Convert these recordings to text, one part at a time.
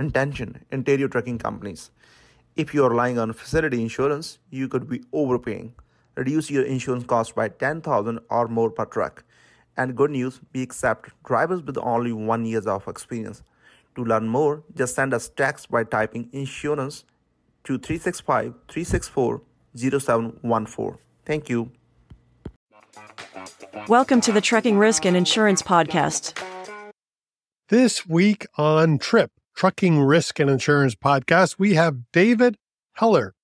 intention, Ontario trucking companies. If you are relying on facility insurance, you could be overpaying. Reduce your insurance cost by 10000 or more per truck. And good news, we accept drivers with only one years of experience. To learn more, just send us text by typing insurance to 365 364 0714. Thank you. Welcome to the Trucking Risk and Insurance Podcast. This week on Trip, Trucking Risk and Insurance Podcast, we have David Heller,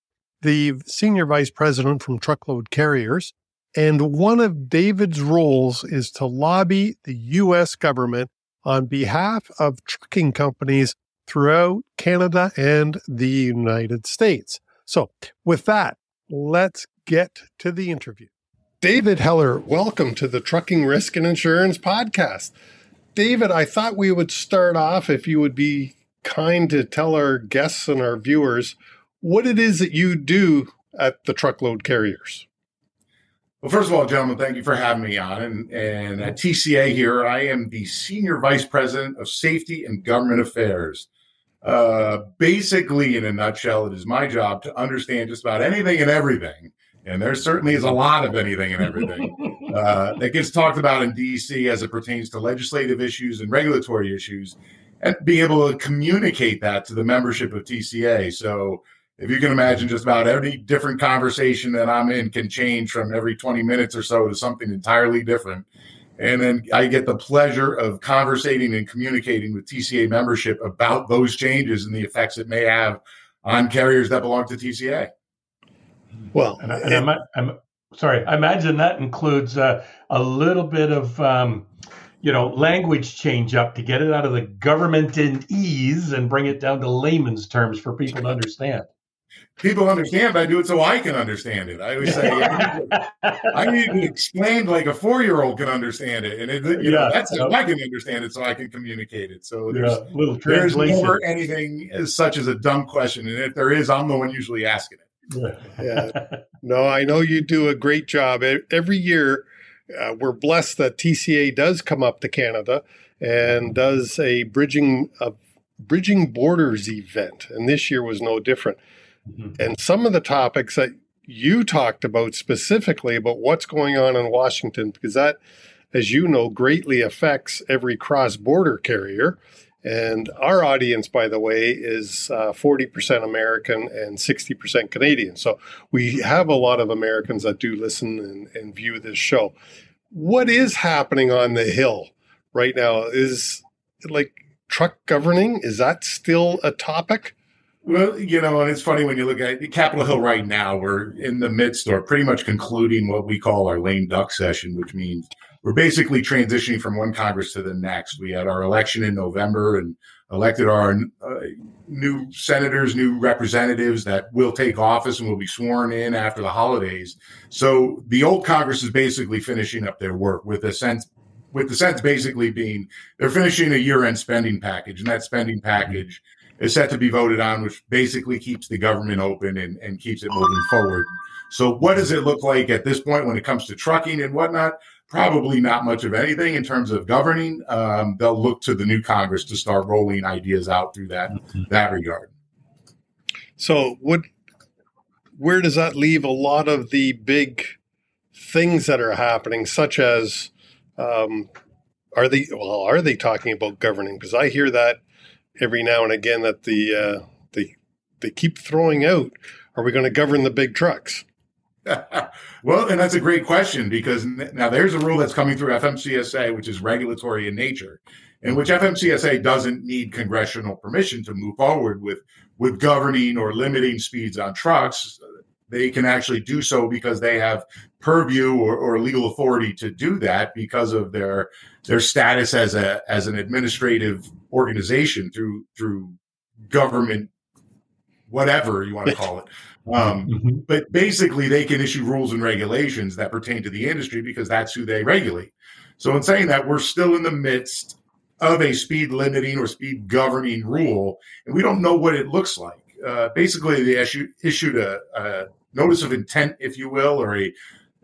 the Senior Vice President from Truckload Carriers. And one of David's roles is to lobby the U.S. government on behalf of trucking companies throughout Canada and the United States. So, with that, let's get to the interview. David Heller, welcome to the Trucking Risk and Insurance Podcast. David, I thought we would start off if you would be kind to tell our guests and our viewers what it is that you do at the truckload carriers. Well, first of all, gentlemen, thank you for having me on. And, and at TCA here, I am the Senior Vice President of Safety and Government Affairs. Uh, basically, in a nutshell, it is my job to understand just about anything and everything and there certainly is a lot of anything and everything uh, that gets talked about in DC as it pertains to legislative issues and regulatory issues, and be able to communicate that to the membership of TCA. So, if you can imagine, just about every different conversation that I'm in can change from every 20 minutes or so to something entirely different. And then I get the pleasure of conversating and communicating with TCA membership about those changes and the effects it may have on carriers that belong to TCA. Well, and, and I'm, I'm, sorry, I imagine that includes uh, a little bit of, um, you know, language change up to get it out of the government in ease and bring it down to layman's terms for people to understand. People understand, but I do it so I can understand it. I always say I need, to, I explain like a four-year-old can understand it, and it, you yeah, know that's how I can understand it, so I can communicate it. So there's yeah, little there's never anything as such as a dumb question, and if there is, I'm the one usually asking it yeah. No, I know you do a great job. Every year, uh, we're blessed that TCA does come up to Canada and does a bridging a bridging borders event, and this year was no different. Mm-hmm. And some of the topics that you talked about specifically about what's going on in Washington, because that, as you know, greatly affects every cross border carrier. And our audience, by the way, is uh, 40% American and 60% Canadian. So we have a lot of Americans that do listen and, and view this show. What is happening on the Hill right now? Is like truck governing, is that still a topic? Well, you know, and it's funny when you look at Capitol Hill right now, we're in the midst or pretty much concluding what we call our lame duck session, which means we're basically transitioning from one Congress to the next. We had our election in November and elected our uh, new senators, new representatives that will take office and will be sworn in after the holidays. So the old Congress is basically finishing up their work with a sense with the sense basically being they're finishing a year-end spending package, and that spending package is set to be voted on, which basically keeps the government open and, and keeps it moving forward. So, what does it look like at this point when it comes to trucking and whatnot? Probably not much of anything in terms of governing. Um, they'll look to the new Congress to start rolling ideas out through that mm-hmm. that regard. So, what? Where does that leave a lot of the big things that are happening, such as? Um, are they well? Are they talking about governing? Because I hear that every now and again that the uh, they they keep throwing out. Are we going to govern the big trucks? well, and that's a great question because now there's a rule that's coming through FMCSA, which is regulatory in nature, in which FMCSA doesn't need congressional permission to move forward with with governing or limiting speeds on trucks. They can actually do so because they have purview or, or legal authority to do that because of their their status as a as an administrative organization through through government whatever you want to call it um, mm-hmm. But basically, they can issue rules and regulations that pertain to the industry because that's who they regulate. So, in saying that, we're still in the midst of a speed limiting or speed governing rule, and we don't know what it looks like. Uh, basically, they issued, issued a, a, notice of intent, if you will, or a,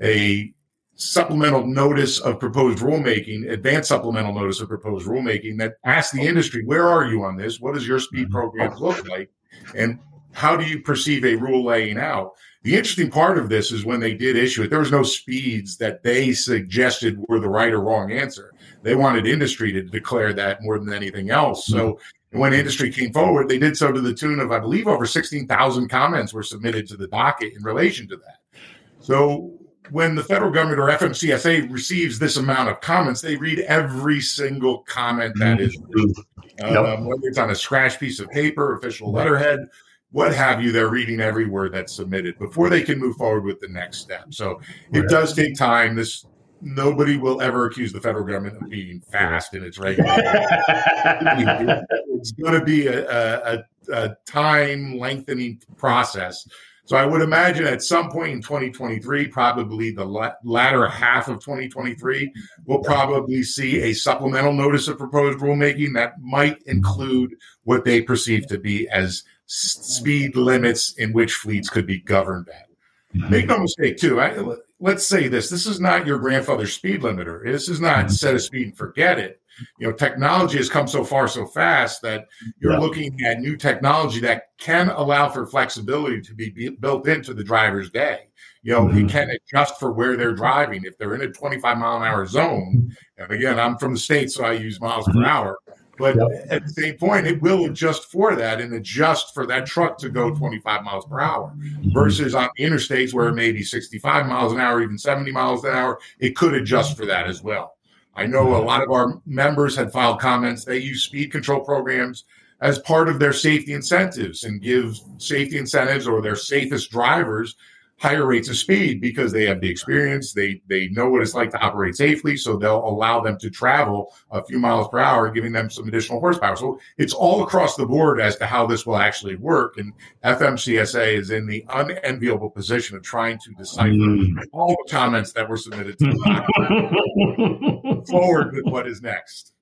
a supplemental notice of proposed rulemaking, advanced supplemental notice of proposed rulemaking that asks the industry, where are you on this? What does your speed mm-hmm. program look like? And how do you perceive a rule laying out? The interesting part of this is when they did issue it, there was no speeds that they suggested were the right or wrong answer. They wanted industry to declare that more than anything else. So mm-hmm. when industry came forward, they did so to the tune of, I believe, over 16,000 comments were submitted to the docket in relation to that. So when the federal government or FMCSA receives this amount of comments, they read every single comment that is mm-hmm. um, yep. whether it's on a scratch piece of paper, official letterhead, what have you. They're reading every word that's submitted before they can move forward with the next step. So it does take time. This nobody will ever accuse the federal government of being fast in its regulation. it's going to be a, a, a time lengthening process so I would imagine at some point in 2023, probably the la- latter half of 2023, we'll probably see a supplemental notice of proposed rulemaking that might include what they perceive to be as speed limits in which fleets could be governed at. Mm-hmm. Make no mistake, too. I, let's say this: this is not your grandfather's speed limiter. This is not mm-hmm. set a speed and forget it you know technology has come so far so fast that you're yeah. looking at new technology that can allow for flexibility to be built into the driver's day you know mm-hmm. it can adjust for where they're driving if they're in a 25 mile an hour zone and again i'm from the states so i use miles per mm-hmm. hour but yep. at the same point, it will adjust for that and adjust for that truck to go 25 miles per hour mm-hmm. versus on interstates where it may be 65 miles an hour, even 70 miles an hour. It could adjust for that as well. I know a lot of our members had filed comments. They use speed control programs as part of their safety incentives and give safety incentives or their safest drivers higher rates of speed because they have the experience. They they know what it's like to operate safely, so they'll allow them to travel a few miles per hour, giving them some additional horsepower. So it's all across the board as to how this will actually work. And FMCSA is in the unenviable position of trying to decipher mm. all the comments that were submitted to the forward with what is next.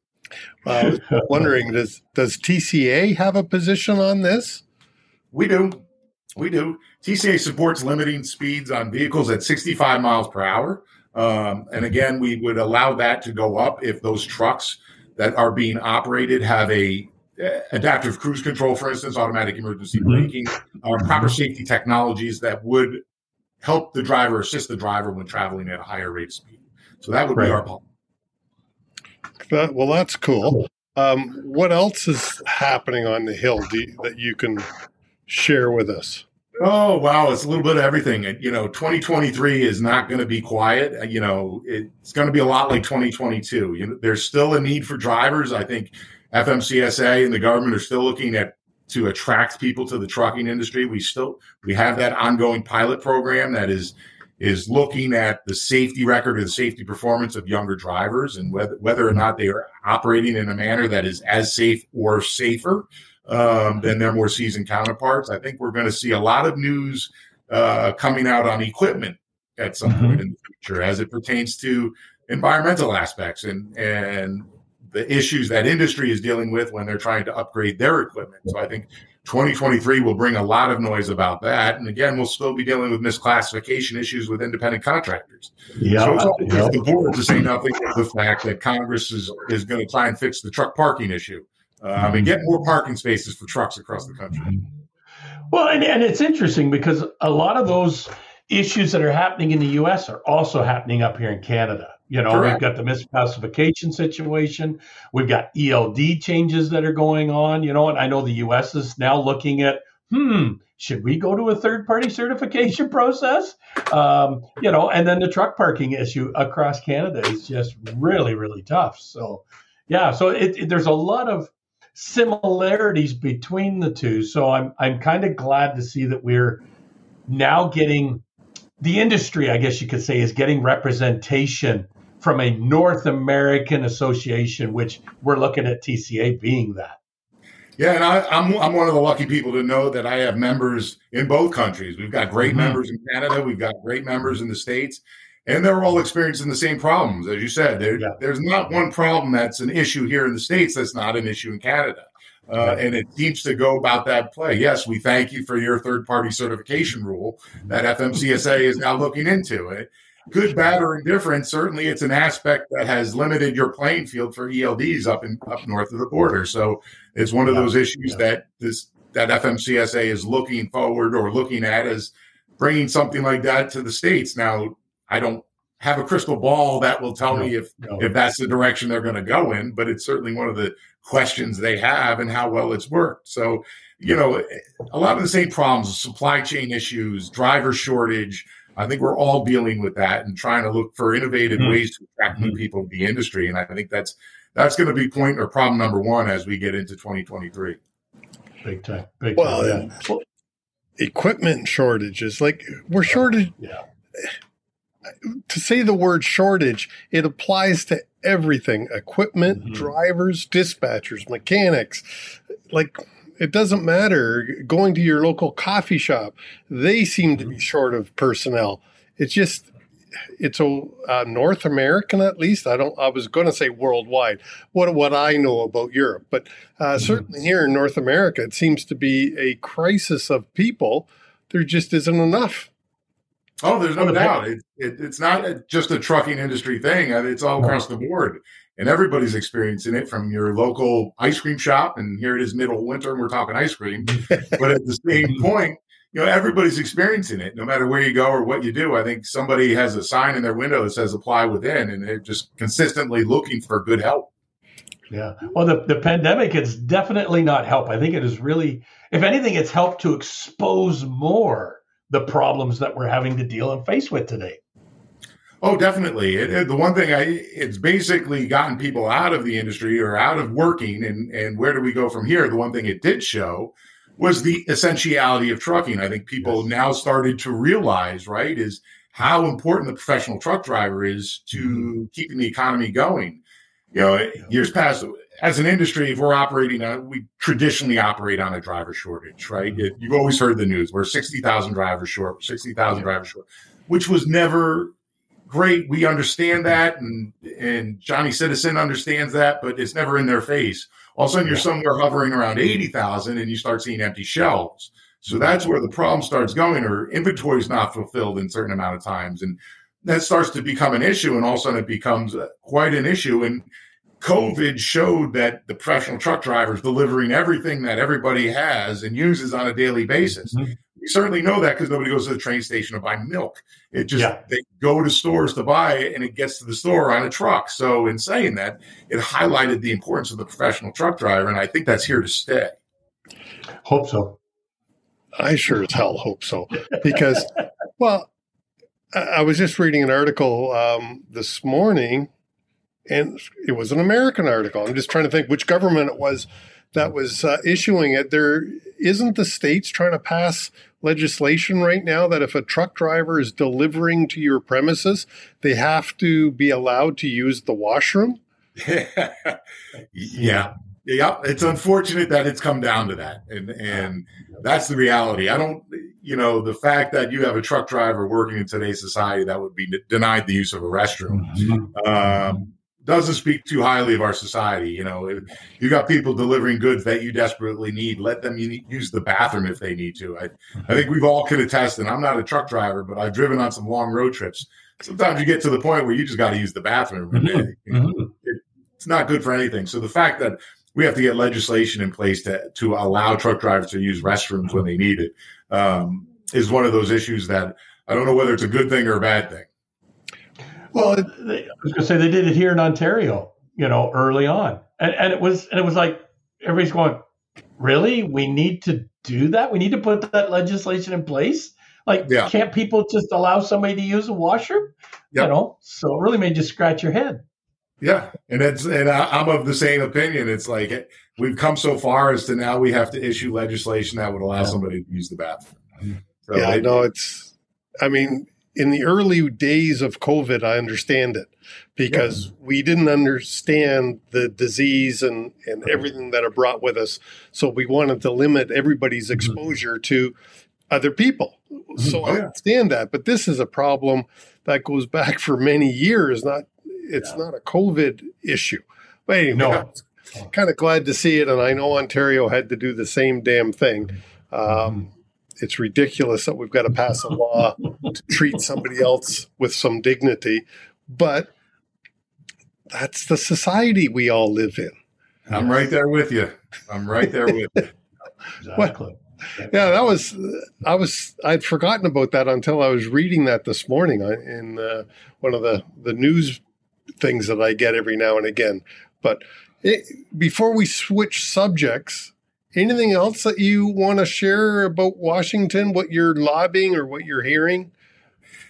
Uh, I was wondering, does does TCA have a position on this? We do. We do. TCA supports limiting speeds on vehicles at 65 miles per hour. Um, and again, we would allow that to go up if those trucks that are being operated have a uh, adaptive cruise control, for instance, automatic emergency mm-hmm. braking, or proper safety technologies that would help the driver, assist the driver when traveling at a higher rate of speed. So that would right. be our policy. That, well, that's cool. Um, what else is happening on the hill you, that you can share with us? Oh wow, it's a little bit of everything. You know, 2023 is not going to be quiet. Uh, you know, it's going to be a lot like 2022. You know, there's still a need for drivers. I think FMCSA and the government are still looking at to attract people to the trucking industry. We still we have that ongoing pilot program that is is looking at the safety record or the safety performance of younger drivers and whether whether or not they are operating in a manner that is as safe or safer um, than their more seasoned counterparts. I think we're going to see a lot of news uh, coming out on equipment at some mm-hmm. point in the future as it pertains to environmental aspects and and the issues that industry is dealing with when they're trying to upgrade their equipment. So I think 2023 will bring a lot of noise about that. And again, we'll still be dealing with misclassification issues with independent contractors. Yeah, so it's the board to say nothing of the fact that Congress is, is going to try and fix the truck parking issue um, and get more parking spaces for trucks across the country. Well, and, and it's interesting because a lot of those issues that are happening in the U.S. are also happening up here in Canada. You know, Correct. we've got the misclassification situation. We've got ELD changes that are going on. You know, and I know the U.S. is now looking at, hmm, should we go to a third party certification process? Um, you know, and then the truck parking issue across Canada is just really, really tough. So, yeah, so it, it, there's a lot of similarities between the two. So I'm I'm kind of glad to see that we're now getting the industry, I guess you could say, is getting representation from a North American association, which we're looking at TCA being that. Yeah, and I, am I'm, I'm one of the lucky people to know that I have members in both countries. We've got great mm-hmm. members in Canada, we've got great members in the states, and they're all experiencing the same problems, as you said. There, yeah. There's not one problem that's an issue here in the states that's not an issue in Canada. Uh, and it seems to go about that play. Yes, we thank you for your third party certification rule that FMCSA is now looking into it. good, bad, or indifferent, certainly it's an aspect that has limited your playing field for ELDs up in up north of the border. So it's one of those issues that this that FMCSA is looking forward or looking at as bringing something like that to the states. Now, I don't have a crystal ball that will tell no, me if no. if that's the direction they're going to go in, but it's certainly one of the questions they have and how well it's worked. So, you know, a lot of the same problems, supply chain issues, driver shortage. I think we're all dealing with that and trying to look for innovative mm-hmm. ways to attract new mm-hmm. people to the industry. And I think that's that's going to be point or problem number one as we get into 2023. Big time. Big well, time. Yeah. well, equipment shortages, like we're shorted. Yeah. To say the word shortage, it applies to everything equipment, mm-hmm. drivers, dispatchers, mechanics. Like, it doesn't matter. Going to your local coffee shop, they seem to be mm-hmm. short of personnel. It's just, it's a uh, North American at least. I don't. I was going to say worldwide. What what I know about Europe, but uh, mm-hmm. certainly here in North America, it seems to be a crisis of people. There just isn't enough. Oh, there's no doubt. It, it, it's not just a trucking industry thing. It's all across the board, and everybody's experiencing it. From your local ice cream shop, and here it is, middle winter, and we're talking ice cream. but at the same point, you know, everybody's experiencing it. No matter where you go or what you do, I think somebody has a sign in their window that says "Apply within," and they're just consistently looking for good help. Yeah. Well, the, the pandemic has definitely not helped. I think it has really, if anything, it's helped to expose more the problems that we're having to deal and face with today. Oh, definitely. It, it, the one thing I, it's basically gotten people out of the industry or out of working, and and where do we go from here? The one thing it did show was the essentiality of trucking. I think people now started to realize, right, is how important the professional truck driver is to mm-hmm. keeping the economy going. You know, years past, as an industry, if we're operating, on, we traditionally operate on a driver shortage, right? Mm-hmm. It, you've always heard the news. We're 60,000 drivers short, 60,000 yeah. drivers short, which was never great. We understand mm-hmm. that. And, and Johnny Citizen understands that, but it's never in their face. All of a sudden, you're somewhere hovering around mm-hmm. 80,000 and you start seeing empty shelves. So that's where the problem starts going, or inventory is not fulfilled in certain amount of times. And that starts to become an issue. And all of a sudden, it becomes uh, quite an issue. And COVID showed that the professional truck drivers delivering everything that everybody has and uses on a daily basis. Mm-hmm. We certainly know that because nobody goes to the train station to buy milk. It just yeah. they go to stores to buy it and it gets to the store on a truck. So in saying that, it highlighted the importance of the professional truck driver, and I think that's here to stay. Hope so. I sure as hell hope so. Because well, I was just reading an article um, this morning and it was an American article. I'm just trying to think which government it was that was uh, issuing it. There isn't the states trying to pass legislation right now that if a truck driver is delivering to your premises, they have to be allowed to use the washroom. yeah. Yeah, it's unfortunate that it's come down to that, and and that's the reality. I don't, you know, the fact that you have a truck driver working in today's society that would be denied the use of a restroom. Mm-hmm. Um, doesn't speak too highly of our society. You know, you got people delivering goods that you desperately need. Let them use the bathroom if they need to. I, I think we've all can attest, and I'm not a truck driver, but I've driven on some long road trips. Sometimes you get to the point where you just got to use the bathroom. Mm-hmm. mm-hmm. It, it's not good for anything. So the fact that we have to get legislation in place to to allow truck drivers to use restrooms when they need it um, is one of those issues that I don't know whether it's a good thing or a bad thing. Well, they, I was going to say they did it here in Ontario, you know, early on, and and it was and it was like everybody's going, really? We need to do that? We need to put that legislation in place? Like, yeah. can't people just allow somebody to use a washroom? Yep. You know, so it really made you scratch your head. Yeah, and it's and I'm of the same opinion. It's like we've come so far as to now we have to issue legislation that would allow somebody to use the bathroom. So yeah, I know it's. I mean, in the early days of COVID, I understand it because yes. we didn't understand the disease and, and everything that it brought with us. So we wanted to limit everybody's mm-hmm. exposure mm-hmm. to other people. Mm-hmm. So oh, I understand that. But this is a problem that goes back for many years. Not it's yeah. not a COVID issue. But anyway, no. Kind of glad to see it. And I know Ontario had to do the same damn thing. Mm-hmm. It's ridiculous that we've got to pass a law to treat somebody else with some dignity. But that's the society we all live in. I'm right there with you. I'm right there with you. exactly. Yeah, that was I was I'd forgotten about that until I was reading that this morning in uh, one of the the news things that I get every now and again. But it, before we switch subjects, anything else that you want to share about Washington? What you're lobbying or what you're hearing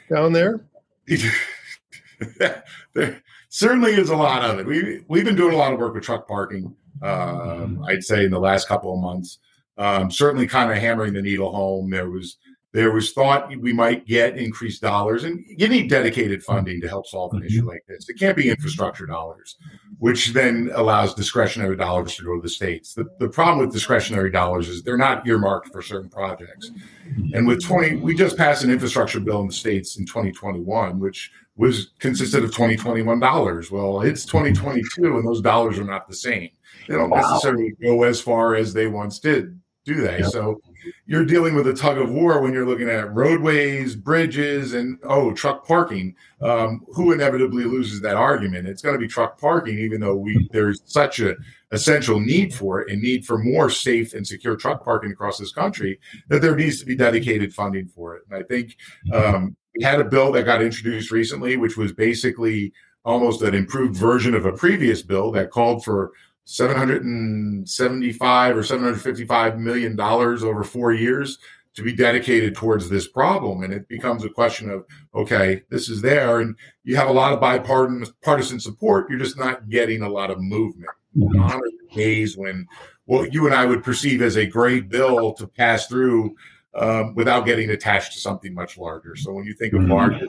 down there? there certainly is a lot of it. We we've been doing a lot of work with truck parking. Um, I'd say in the last couple of months, um, certainly kind of hammering the needle home. There was there was thought we might get increased dollars, and you need dedicated funding to help solve an issue mm-hmm. like this. It can't be infrastructure dollars, which then allows discretionary dollars to go to the states. The, the problem with discretionary dollars is they're not earmarked for certain projects. Mm-hmm. And with 20, we just passed an infrastructure bill in the states in 2021, which was consisted of 2021 dollars. Well, it's 2022, and those dollars are not the same. They don't wow. necessarily go as far as they once did do they? So you're dealing with a tug of war when you're looking at roadways, bridges, and oh, truck parking. Um, who inevitably loses that argument? It's going to be truck parking, even though we there's such a essential need for it and need for more safe and secure truck parking across this country that there needs to be dedicated funding for it. And I think um, we had a bill that got introduced recently, which was basically almost an improved version of a previous bill that called for 775 or 755 million dollars over four years to be dedicated towards this problem. And it becomes a question of okay this is there. And you have a lot of bipartisan support. You're just not getting a lot of movement. Mm-hmm. days when what you and i would perceive as a great bill to pass through um, without getting attached to something much larger. So when you think of mm-hmm. larger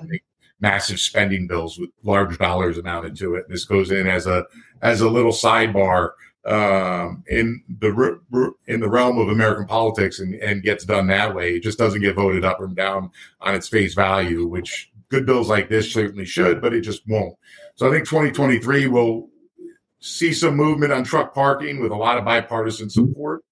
massive spending bills with large dollars amounted to it. This goes in as a as a little sidebar um, in the in the realm of American politics and, and gets done that way. It just doesn't get voted up or down on its face value, which good bills like this certainly should, but it just won't. So I think 2023 will see some movement on truck parking with a lot of bipartisan support.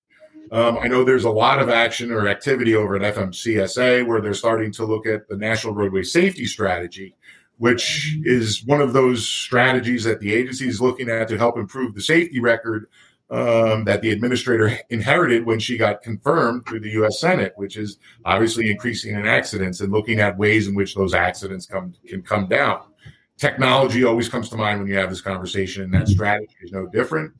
Um, I know there's a lot of action or activity over at FMCSA where they're starting to look at the National Roadway Safety Strategy, which is one of those strategies that the agency is looking at to help improve the safety record um, that the administrator inherited when she got confirmed through the U.S. Senate, which is obviously increasing in accidents and looking at ways in which those accidents come can come down. Technology always comes to mind when you have this conversation, and that strategy is no different.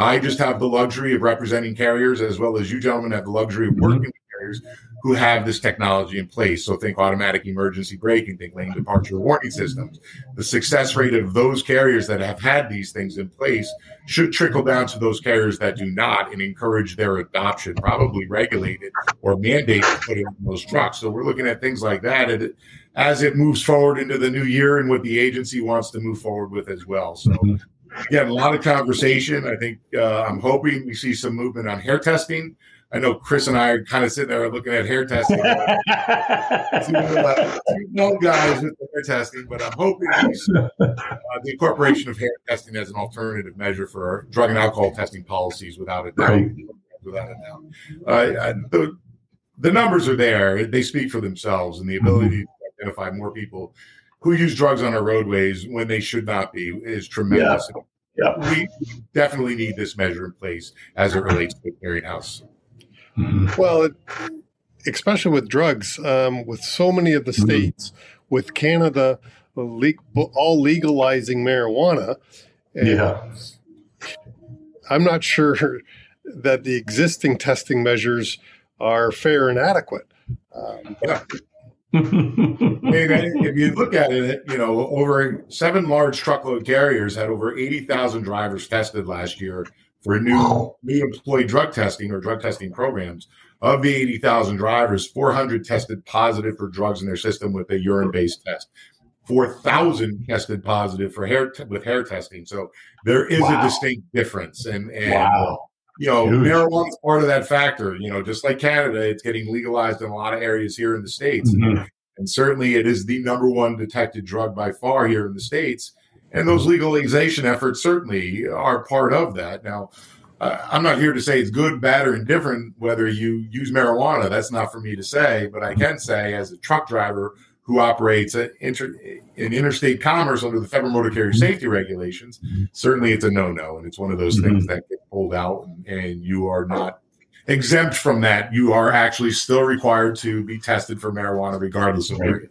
I just have the luxury of representing carriers as well as you gentlemen have the luxury of working mm-hmm. with carriers who have this technology in place. So think automatic emergency braking, think lane departure warning systems. The success rate of those carriers that have had these things in place should trickle down to those carriers that do not and encourage their adoption, probably regulated or mandated to put in those trucks. So we're looking at things like that as it moves forward into the new year and what the agency wants to move forward with as well. So mm-hmm. Again, a lot of conversation. I think uh, I'm hoping we see some movement on hair testing. I know Chris and I are kind of sitting there looking at hair testing. uh, guys with hair testing, but I'm hoping uh, the incorporation of hair testing as an alternative measure for drug and alcohol testing policies without a doubt. Right. Without a doubt. Uh, the, the numbers are there. They speak for themselves and the ability mm-hmm. to identify more people who use drugs on our roadways when they should not be is tremendous. Yeah. yeah. We definitely need this measure in place as it relates to the clearinghouse. Mm-hmm. Well, it, especially with drugs, um, with so many of the mm-hmm. states, mm-hmm. with Canada all legalizing marijuana. yeah. I'm not sure that the existing testing measures are fair and adequate. Um, yeah if you look at it, you know, over seven large truckload carriers had over 80,000 drivers tested last year for new, new employee drug testing or drug testing programs. Of the 80,000 drivers, 400 tested positive for drugs in their system with a urine based test. 4,000 tested positive for hair t- with hair testing. So there is wow. a distinct difference. And, and wow. You know, marijuana is part of that factor. You know, just like Canada, it's getting legalized in a lot of areas here in the States. Mm-hmm. And certainly it is the number one detected drug by far here in the States. And those legalization efforts certainly are part of that. Now, I'm not here to say it's good, bad, or indifferent whether you use marijuana. That's not for me to say, but I can say as a truck driver who operates inter, in interstate commerce under the federal motor carrier safety regulations, certainly it's a no-no, and it's one of those mm-hmm. things that get pulled out, and, and you are not exempt from that. You are actually still required to be tested for marijuana, regardless of right. where.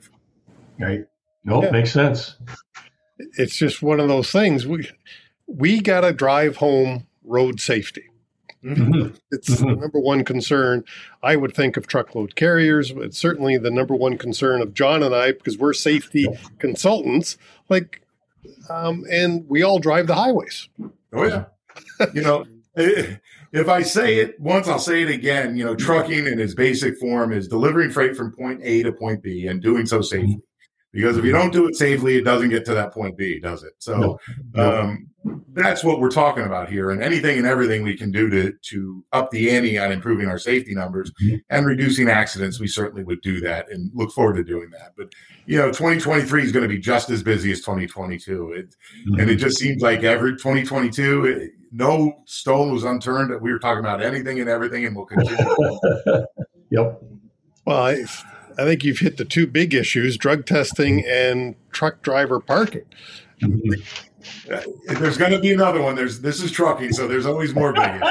Right. Nope, yeah. makes sense. It's just one of those things. We we got to drive home road safety. Mm-hmm. It's mm-hmm. the number one concern. I would think of truckload carriers, but certainly the number one concern of John and I because we're safety consultants. Like, um, and we all drive the highways. Oh yeah, you know. If I say it once, I'll say it again. You know, trucking in its basic form is delivering freight from point A to point B and doing so safely. Because if you don't do it safely, it doesn't get to that point B, does it? So um, that's what we're talking about here. And anything and everything we can do to to up the ante on improving our safety numbers mm-hmm. and reducing accidents, we certainly would do that and look forward to doing that. But you know, 2023 is going to be just as busy as 2022. It, mm-hmm. And it just seems like every 2022, it, no stone was unturned. We were talking about anything and everything, and we'll continue. yep. Well, I, I think you've hit the two big issues: drug testing and truck driver parking. Mm-hmm. There's going to be another one. There's this is trucking, so there's always more big.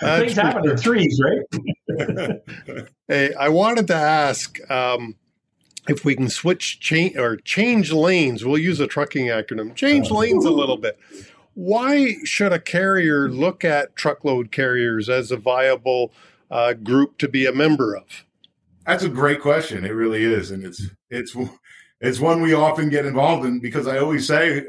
Things happen in threes, right? hey, I wanted to ask um, if we can switch change or change lanes. We'll use a trucking acronym. Change lanes a little bit. Why should a carrier look at truckload carriers as a viable uh, group to be a member of? That's a great question. It really is, and it's it's it's one we often get involved in because I always say,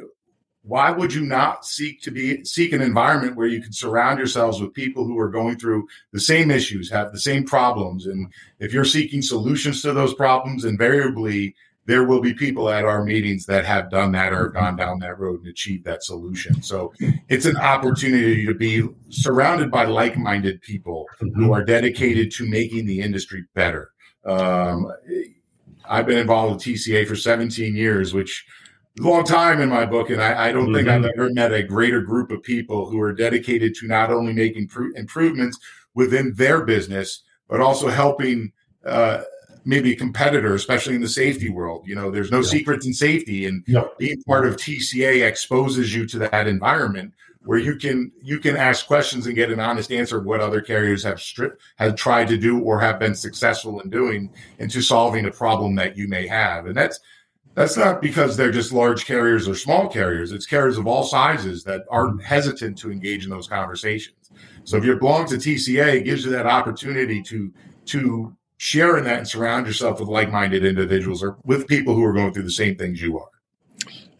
why would you not seek to be seek an environment where you can surround yourselves with people who are going through the same issues, have the same problems, and if you're seeking solutions to those problems, invariably there will be people at our meetings that have done that or gone down that road and achieved that solution. So it's an opportunity to be surrounded by like-minded people who mm-hmm. are dedicated to making the industry better. Um, I've been involved with TCA for 17 years, which is a long time in my book, and I, I don't mm-hmm. think I've mm-hmm. ever met a greater group of people who are dedicated to not only making pr- improvements within their business, but also helping uh, maybe a competitor, especially in the safety world. You know, there's no yeah. secrets in safety, and yeah. being part of TCA exposes you to that environment where you can you can ask questions and get an honest answer of what other carriers have stri- have tried to do or have been successful in doing into solving a problem that you may have. And that's that's not because they're just large carriers or small carriers. It's carriers of all sizes that are mm-hmm. hesitant to engage in those conversations. So if you belong to tca it gives you that opportunity to to share in that and surround yourself with like-minded individuals or with people who are going through the same things you are.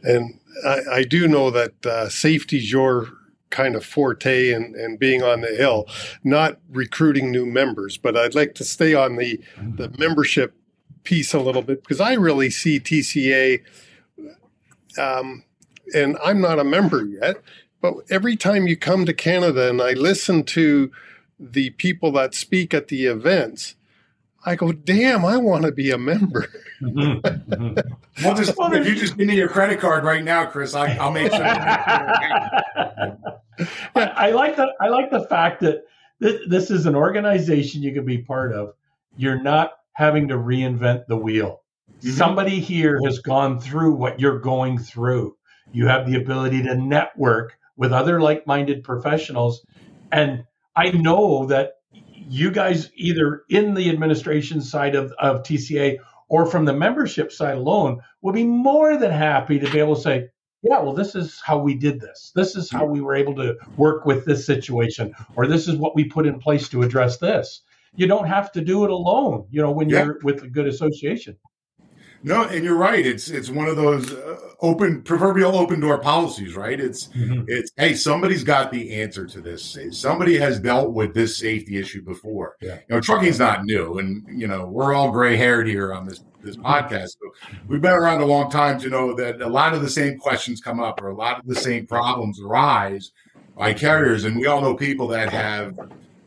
And I, I do know that uh, safety's your kind of forte and, and being on the hill, not recruiting new members. But I'd like to stay on the, the membership piece a little bit because I really see TCA, um, and I'm not a member yet, but every time you come to Canada and I listen to the people that speak at the events, I go, damn, I want to be a member. Mm-hmm. Mm-hmm. Well, just, if you just give me your credit card right now, Chris, I, will make sure. I, I, like the I like the fact that this, this is an organization you can be part of. You're not having to reinvent the wheel. Mm-hmm. Somebody here has gone through what you're going through. You have the ability to network with other like-minded professionals, and I know that you guys either in the administration side of, of TCA or from the membership side alone will be more than happy to be able to say, yeah, well, this is how we did this. This is how we were able to work with this situation, or this is what we put in place to address this. You don't have to do it alone, you know, when yeah. you're with a good association. No, and you're right. It's it's one of those uh, open proverbial open door policies, right? It's mm-hmm. it's hey, somebody's got the answer to this. Somebody has dealt with this safety issue before. Yeah. You know, trucking's not new, and you know we're all gray haired here on this this mm-hmm. podcast. So we've been around a long time to know that a lot of the same questions come up, or a lot of the same problems arise by carriers, and we all know people that have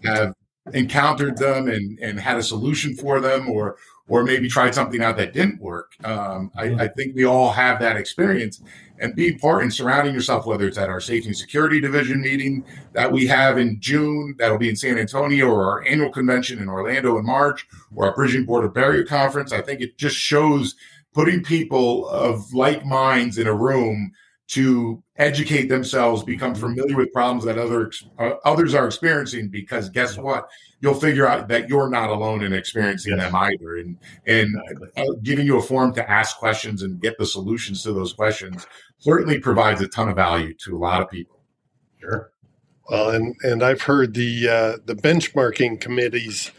have encountered them and, and had a solution for them or or maybe tried something out that didn't work. Um, I, I, think we all have that experience and being part and surrounding yourself, whether it's at our safety and security division meeting that we have in June, that'll be in San Antonio, or our annual convention in Orlando in March, or our Bridging Border Barrier Conference. I think it just shows putting people of like minds in a room to educate themselves, become familiar with problems that other uh, others are experiencing. Because guess what, you'll figure out that you're not alone in experiencing yes. them either, and and uh, giving you a forum to ask questions and get the solutions to those questions certainly provides a ton of value to a lot of people. Sure. Well, and and I've heard the uh, the benchmarking committees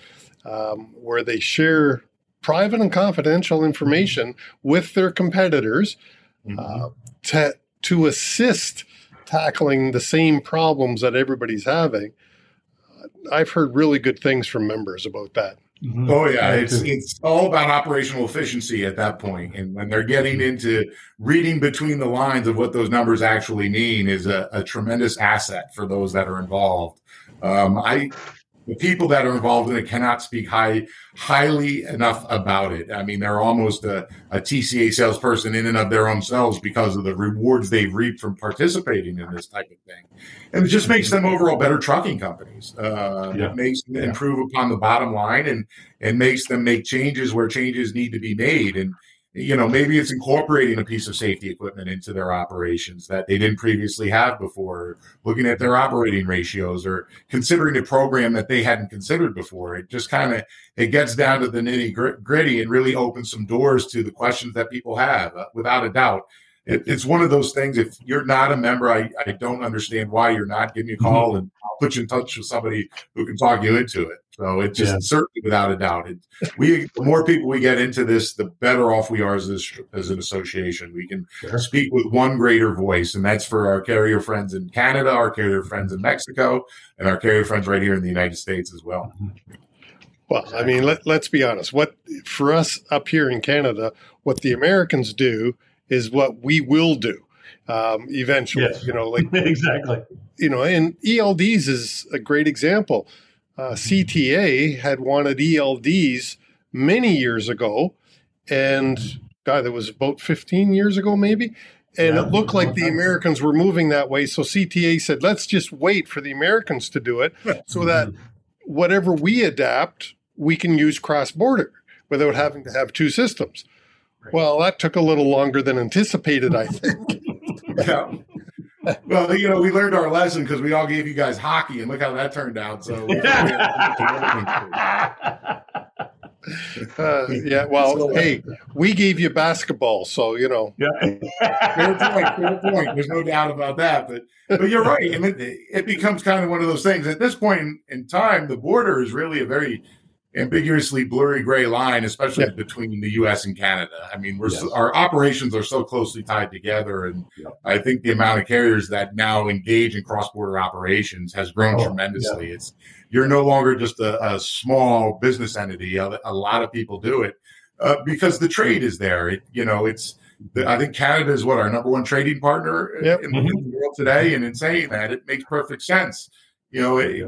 um, where they share private and confidential information with their competitors mm-hmm. uh, to to assist tackling the same problems that everybody's having. I've heard really good things from members about that. Mm-hmm. Oh yeah, it's it's all about operational efficiency at that point, and when they're getting into reading between the lines of what those numbers actually mean is a, a tremendous asset for those that are involved. Um, I the people that are involved in it cannot speak high highly enough about it. I mean, they're almost a, a, TCA salesperson in and of their own selves because of the rewards they've reaped from participating in this type of thing, and it just makes them overall better trucking companies. Uh, yeah. It makes them improve upon the bottom line and and makes them make changes where changes need to be made. And you know, maybe it's incorporating a piece of safety equipment into their operations that they didn't previously have before, looking at their operating ratios or considering a program that they hadn't considered before. It just kind of it gets down to the nitty gritty and really opens some doors to the questions that people have, uh, without a doubt. It, it's one of those things. If you're not a member, I, I don't understand why you're not. Give me a call mm-hmm. and I'll put you in touch with somebody who can talk you into it. So it's just yeah. certainly without a doubt. It, we the more people we get into this, the better off we are as this, as an association. We can sure. speak with one greater voice, and that's for our carrier friends in Canada, our carrier friends in Mexico, and our carrier friends right here in the United States as well. Mm-hmm. Well, I mean, let, let's be honest. What for us up here in Canada, what the Americans do is what we will do um, eventually. Yes. You know, like exactly. You know, and ELDs is a great example uh, CTA had wanted ELDs many years ago, and God, that was about 15 years ago, maybe. And yeah, it looked like the Americans were moving that way. So CTA said, let's just wait for the Americans to do it so that whatever we adapt, we can use cross border without having to have two systems. Well, that took a little longer than anticipated, I think. yeah well, you know, we learned our lesson because we all gave you guys hockey, and look how that turned out. So, uh, yeah. Well, so, hey, we gave you basketball, so you know. Yeah. fair point. Fair point. There's no doubt about that. But but you're right. I mean, it becomes kind of one of those things. At this point in, in time, the border is really a very ambiguously blurry gray line, especially yeah. between the U.S. and Canada. I mean, we're yes. so, our operations are so closely tied together, and yeah. I think the amount of carriers that now engage in cross-border operations has grown oh, tremendously. Yeah. It's you're no longer just a, a small business entity. A, a, lot of people do it uh, because the trade is there. It, you know, it's I think Canada is what our number one trading partner yep. in, mm-hmm. in, the world today, and in saying that, it makes perfect sense. You know, it,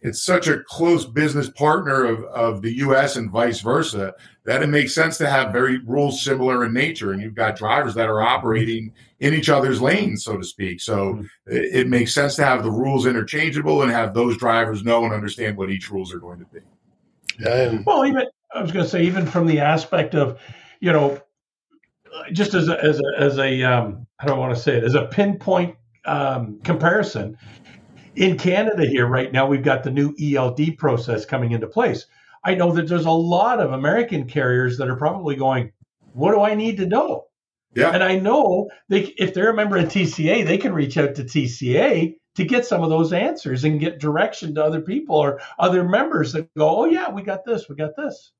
it's such a close business partner of, of the U.S. and vice versa that it makes sense to have very rules similar in nature. And you've got drivers that are operating in each other's lanes, so to speak. So mm-hmm. it, it, makes sense to have the rules interchangeable and have those drivers know and understand what each rules are going to be. Yeah. Well, even I was going to say, even from the aspect of, you know, just as a, as a, as a um, I don't want to say it as a pinpoint um, comparison in Canada here right now, we've got the new ELD process coming into place. I know that there's a lot of American carriers that are probably going, "What do I need to know?" Yeah. And I know they, if they're a member of TCA, they can reach out to TCA to get some of those answers and get direction to other people or other members that go, "Oh yeah, we got this, we got this."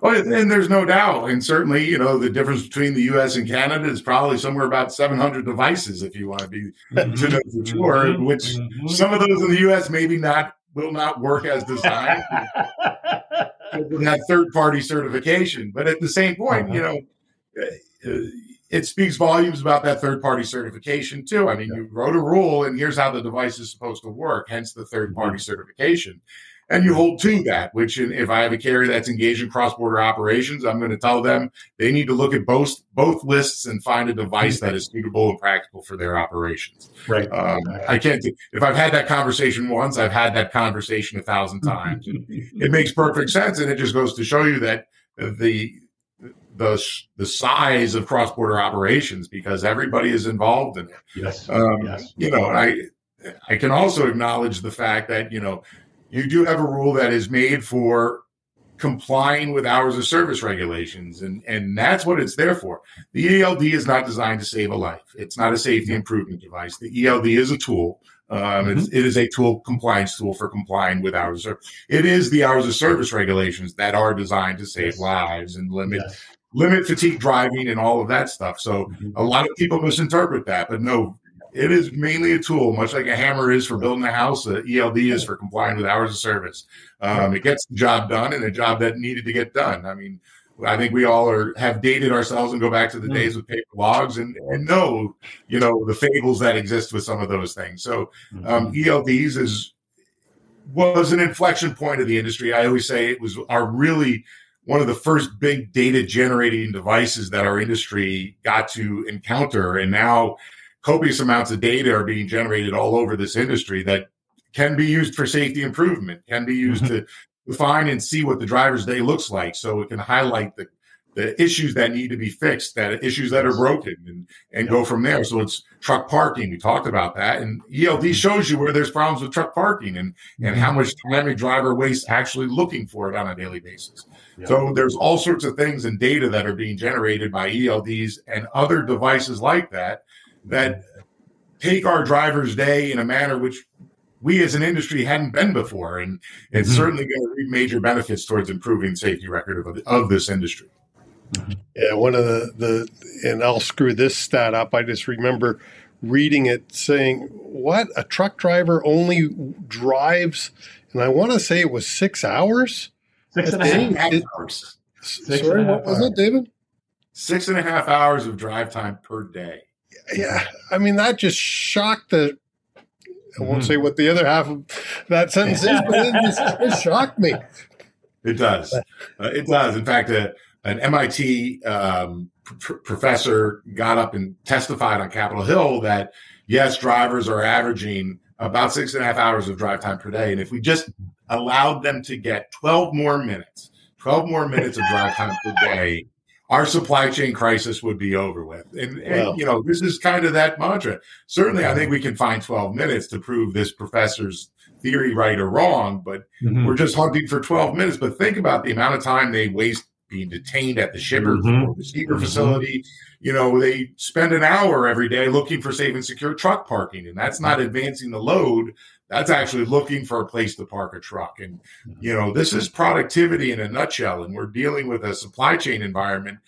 Well, and there's no doubt, and certainly, you know, the difference between the U.S. and Canada is probably somewhere about 700 devices, if you want to be mm-hmm. to know for sure. Mm-hmm. Which mm-hmm. some of those in the U.S. maybe not will not work as designed. It have third-party certification, but at the same point, uh-huh. you know, uh, it speaks volumes about that third-party certification too. I mean, you wrote a rule, and here's how the device is supposed to work. Hence, the third-party certification and you hold to that. Which, if I have a carrier that's engaged in cross border operations, I'm going to tell them they need to look at both both lists and find a device that is suitable and practical for their operations. Right. Um, I can't. If I've had that conversation once, I've had that conversation a thousand times. it makes perfect sense, and it just goes to show you that the the the size of cross border operations because everybody is involved in it. Yes. Um, yes. You know, I I can also acknowledge the fact that you know you do have a rule that is made for complying with hours of service regulations and and that's what it's there for the eld is not designed to save a life it's not a safety improvement device the eld is a tool um, mm-hmm. it is a tool compliance tool for complying with hours of service it is the hours of service regulations that are designed to save yes. lives and limit yes. limit fatigue driving and all of that stuff so mm-hmm. a lot of people misinterpret that but no it is mainly a tool, much like a hammer is for building a house. The ELD is for complying with hours of service. Um, it gets the job done, and a job that needed to get done. I mean, I think we all are have dated ourselves and go back to the mm. days with paper logs and, and know, you know, the fables that exist with some of those things. So um, mm-hmm. ELDs is was an inflection point of the industry. I always say it was our really one of the first big data generating devices that our industry got to encounter, and now copious amounts of data are being generated all over this industry that can be used for safety improvement, can be used mm-hmm. to define and see what the driver's day looks like. So it can highlight the, the issues that need to be fixed, that issues that are broken and, and go from there. So it's truck parking. We talked about that. And ELD mm-hmm. shows you where there's problems with truck parking and, and how mm-hmm. much time a driver wastes actually looking for it on a daily basis. Yeah. So there's all sorts of things and data that are being generated by ELDs and other devices like that that take our driver's day in a manner which we as an industry hadn't been before. And it's mm-hmm. certainly going to reap major benefits towards improving safety record of, of this industry. Yeah, one of the, the, and I'll screw this stat up. I just remember reading it saying, what? A truck driver only drives, and I want to say it was six hours? Six and a half it, hours. Six sorry, what was hours. it, David? Six and a half hours of drive time per day yeah, I mean that just shocked the. I won't mm-hmm. say what the other half of that sentence is, but it, just, it shocked me. It does. Uh, it does. In fact, uh, an MIT um, pr- professor got up and testified on Capitol Hill that yes, drivers are averaging about six and a half hours of drive time per day, and if we just allowed them to get 12 more minutes, 12 more minutes of drive time per day, our supply chain crisis would be over with. And, and, you know, this is kind of that mantra. Certainly, I think we can find 12 minutes to prove this professor's theory right or wrong, but mm-hmm. we're just hunting for 12 minutes. But think about the amount of time they waste being detained at the shipper mm-hmm. or receiver mm-hmm. facility. You know, they spend an hour every day looking for safe and secure truck parking, and that's not advancing the load that's actually looking for a place to park a truck. And, you know, this is productivity in a nutshell. And we're dealing with a supply chain environment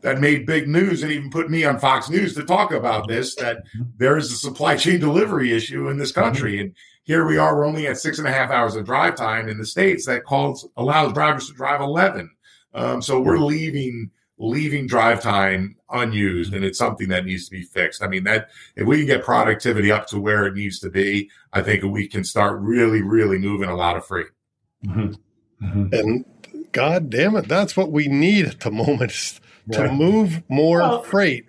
that made big news and even put me on Fox News to talk about this that there is a supply chain delivery issue in this country. And here we are, we're only at six and a half hours of drive time in the States that calls allows drivers to drive 11. Um, so we're leaving leaving drive time unused and it's something that needs to be fixed. I mean that if we can get productivity up to where it needs to be, I think we can start really, really moving a lot of freight. Mm-hmm. Mm-hmm. And God damn it, that's what we need at the moment to move more well, freight.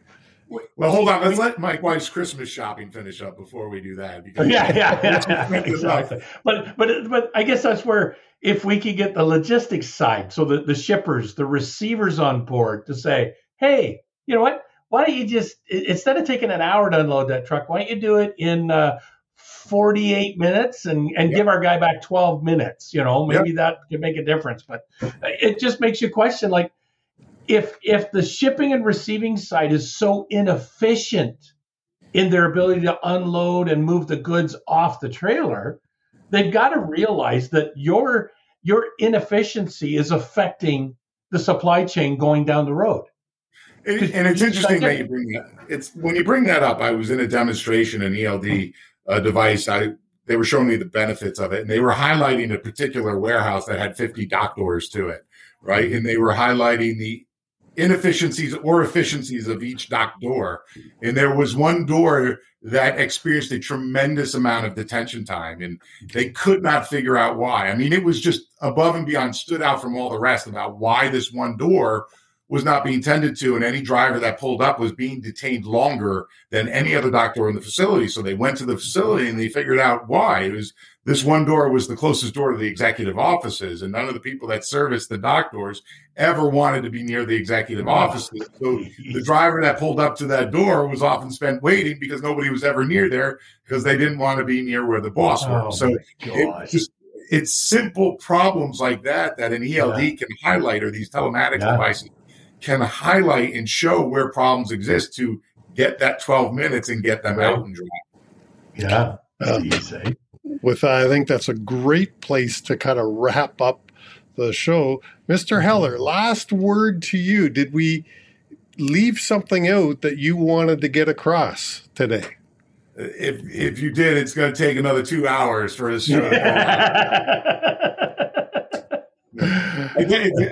Well, hold on. Let's let Mike White's Christmas shopping finish up before we do that. Because yeah, yeah, yeah, exactly. But but but I guess that's where if we could get the logistics side, so the, the shippers, the receivers on board to say, hey, you know what? Why don't you just instead of taking an hour to unload that truck, why don't you do it in uh, 48 minutes and, and yep. give our guy back 12 minutes? You know, maybe yep. that could make a difference. But it just makes you question like if if the shipping and receiving side is so inefficient in their ability to unload and move the goods off the trailer, they've got to realize that your your inefficiency is affecting the supply chain going down the road. And, and it's interesting that you bring that. It's when you bring that up. I was in a demonstration, an ELD uh, device. I they were showing me the benefits of it, and they were highlighting a particular warehouse that had 50 dock doors to it, right? And they were highlighting the inefficiencies or efficiencies of each dock door. And there was one door that experienced a tremendous amount of detention time and they could not figure out why. I mean, it was just above and beyond stood out from all the rest about why this one door was not being tended to, and any driver that pulled up was being detained longer than any other dock door in the facility. So they went to the facility and they figured out why. It was this one door was the closest door to the executive offices, and none of the people that serviced the dock doors ever wanted to be near the executive offices. So the driver that pulled up to that door was often spent waiting because nobody was ever near there because they didn't want to be near where the boss oh, was. Oh so it just it's simple problems like that that an ELD yeah. can highlight or these telematics yeah. devices can highlight and show where problems exist to get that 12 minutes and get them out and dry. Yeah. Um, with that, I think that's a great place to kind of wrap up the show. Mr. Mm-hmm. Heller, last word to you. Did we leave something out that you wanted to get across today? If if you did, it's going to take another two hours for this show.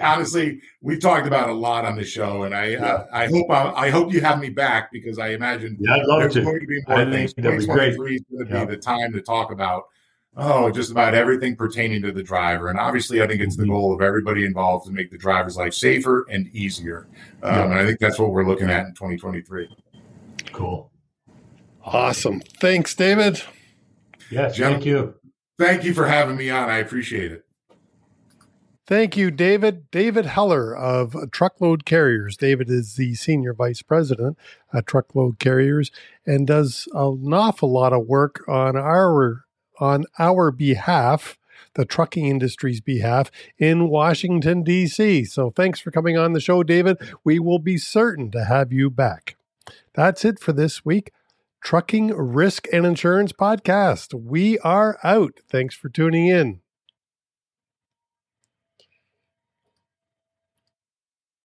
honestly, we've talked about a lot on the show, and I yeah. uh, I hope I, I, hope you have me back because I imagine yeah, I'd love there's to. going to be more I things. Twenty twenty three is going to yeah. be the time to talk about oh just about everything pertaining to the driver, and obviously I think it's the mm-hmm. goal of everybody involved to make the driver's life safer and easier, um, yeah. and I think that's what we're looking at in twenty twenty three. Cool. Awesome. Thanks, David. Yes, thank you. Thank you for having me on. I appreciate it. Thank you, David. David Heller of Truckload Carriers. David is the Senior Vice President at Truckload Carriers and does an awful lot of work on our on our behalf, the trucking industry's behalf in Washington, D.C. So thanks for coming on the show, David. We will be certain to have you back. That's it for this week. Trucking Risk and Insurance Podcast. We are out. Thanks for tuning in.